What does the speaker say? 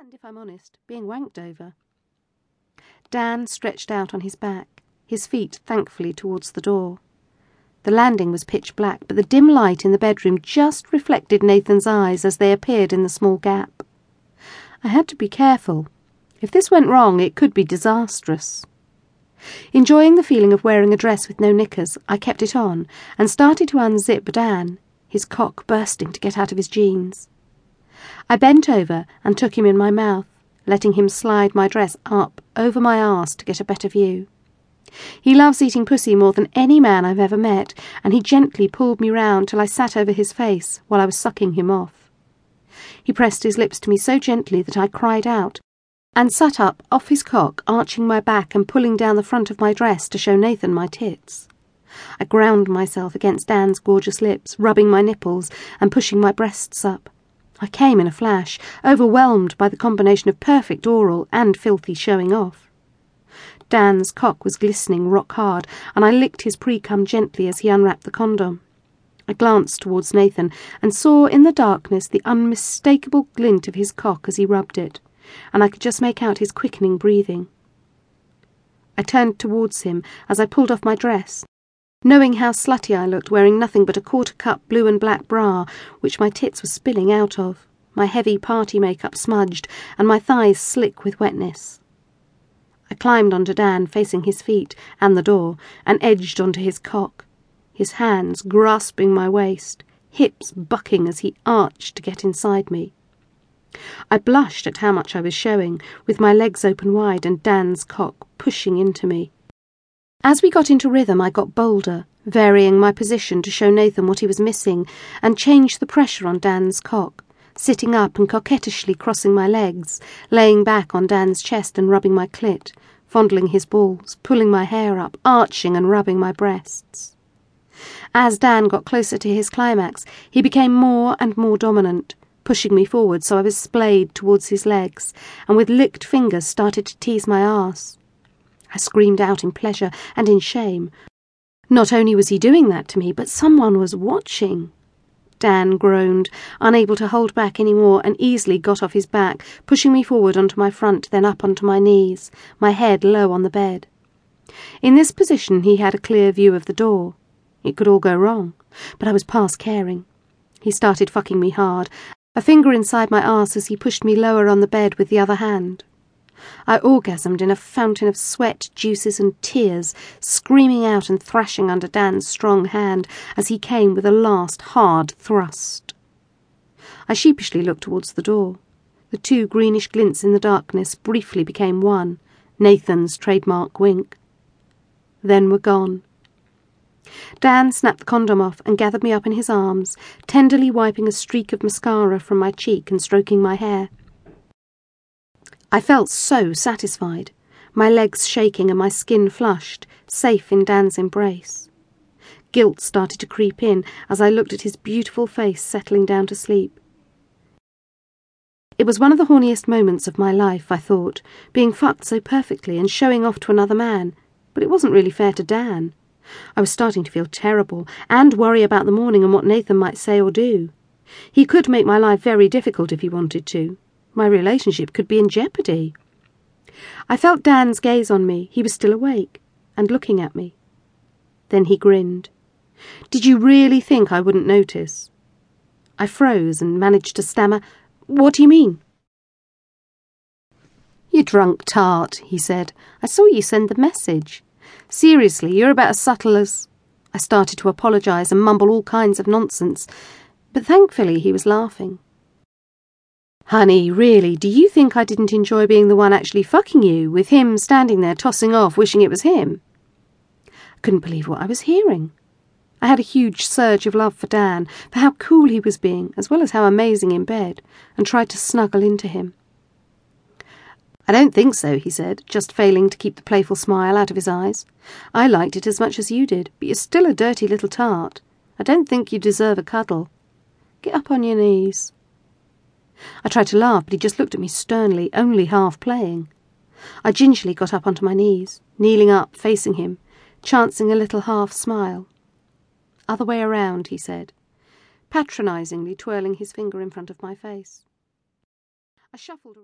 and, if I'm honest, being wanked over. Dan stretched out on his back, his feet thankfully towards the door. The landing was pitch black, but the dim light in the bedroom just reflected Nathan's eyes as they appeared in the small gap. I had to be careful. If this went wrong, it could be disastrous. Enjoying the feeling of wearing a dress with no knickers, I kept it on and started to unzip Dan, his cock bursting to get out of his jeans. I bent over and took him in my mouth, letting him slide my dress up over my arse to get a better view. He loves eating pussy more than any man I've ever met, and he gently pulled me round till I sat over his face while I was sucking him off. He pressed his lips to me so gently that I cried out, and sat up off his cock, arching my back and pulling down the front of my dress to show Nathan my tits. I ground myself against Dan's gorgeous lips, rubbing my nipples and pushing my breasts up. I came in a flash, overwhelmed by the combination of perfect oral and filthy showing off. Dan's cock was glistening rock hard, and I licked his pre-cum gently as he unwrapped the condom. I glanced towards Nathan and saw in the darkness the unmistakable glint of his cock as he rubbed it, and I could just make out his quickening breathing. I turned towards him as I pulled off my dress, knowing how slutty I looked wearing nothing but a quarter cup blue and black bra, which my tits were spilling out of, my heavy party makeup smudged, and my thighs slick with wetness. I climbed onto Dan, facing his feet and the door, and edged onto his cock, his hands grasping my waist, hips bucking as he arched to get inside me. I blushed at how much I was showing, with my legs open wide and Dan's cock pushing into me. As we got into rhythm, I got bolder, varying my position to show Nathan what he was missing, and changed the pressure on Dan's cock, sitting up and coquettishly crossing my legs, laying back on Dan's chest and rubbing my clit, fondling his balls, pulling my hair up, arching and rubbing my breasts. As Dan got closer to his climax, he became more and more dominant, pushing me forward so I was splayed towards his legs, and with licked fingers started to tease my arse. I screamed out in pleasure and in shame. Not only was he doing that to me, but someone was watching. Dan groaned, unable to hold back any more, and easily got off his back, pushing me forward onto my front, then up onto my knees, my head low on the bed. In this position, he had a clear view of the door. It could all go wrong, but I was past caring. He started fucking me hard, a finger inside my arse as he pushed me lower on the bed with the other hand. I orgasmed in a fountain of sweat, juices, and tears, screaming out and thrashing under Dan's strong hand as he came with a last hard thrust. I sheepishly looked towards the door. The two greenish glints in the darkness briefly became one, Nathan's trademark wink. Then were gone. Dan snapped the condom off and gathered me up in his arms, tenderly wiping a streak of mascara from my cheek and stroking my hair. I felt so satisfied, my legs shaking and my skin flushed, safe in Dan's embrace. Guilt started to creep in as I looked at his beautiful face settling down to sleep. It was one of the horniest moments of my life, I thought, being fucked so perfectly and showing off to another man, but it wasn't really fair to Dan. I was starting to feel terrible and worry about the morning and what Nathan might say or do. He could make my life very difficult if he wanted to. My relationship could be in jeopardy. I felt Dan's gaze on me. He was still awake and looking at me. Then he grinned. Did you really think I wouldn't notice? I froze and managed to stammer, What do you mean? You drunk tart, he said. I saw you send the message. Seriously, you're about as subtle as. I started to apologise and mumble all kinds of nonsense, but thankfully he was laughing. Honey, really, do you think I didn't enjoy being the one actually fucking you, with him standing there tossing off, wishing it was him? I couldn't believe what I was hearing. I had a huge surge of love for Dan, for how cool he was being, as well as how amazing in bed, and tried to snuggle into him. I don't think so, he said, just failing to keep the playful smile out of his eyes. I liked it as much as you did, but you're still a dirty little tart. I don't think you deserve a cuddle. Get up on your knees. I tried to laugh, but he just looked at me sternly, only half playing. I gingerly got up onto my knees, kneeling up, facing him, chancing a little half smile. Other way around, he said, patronisingly twirling his finger in front of my face. I shuffled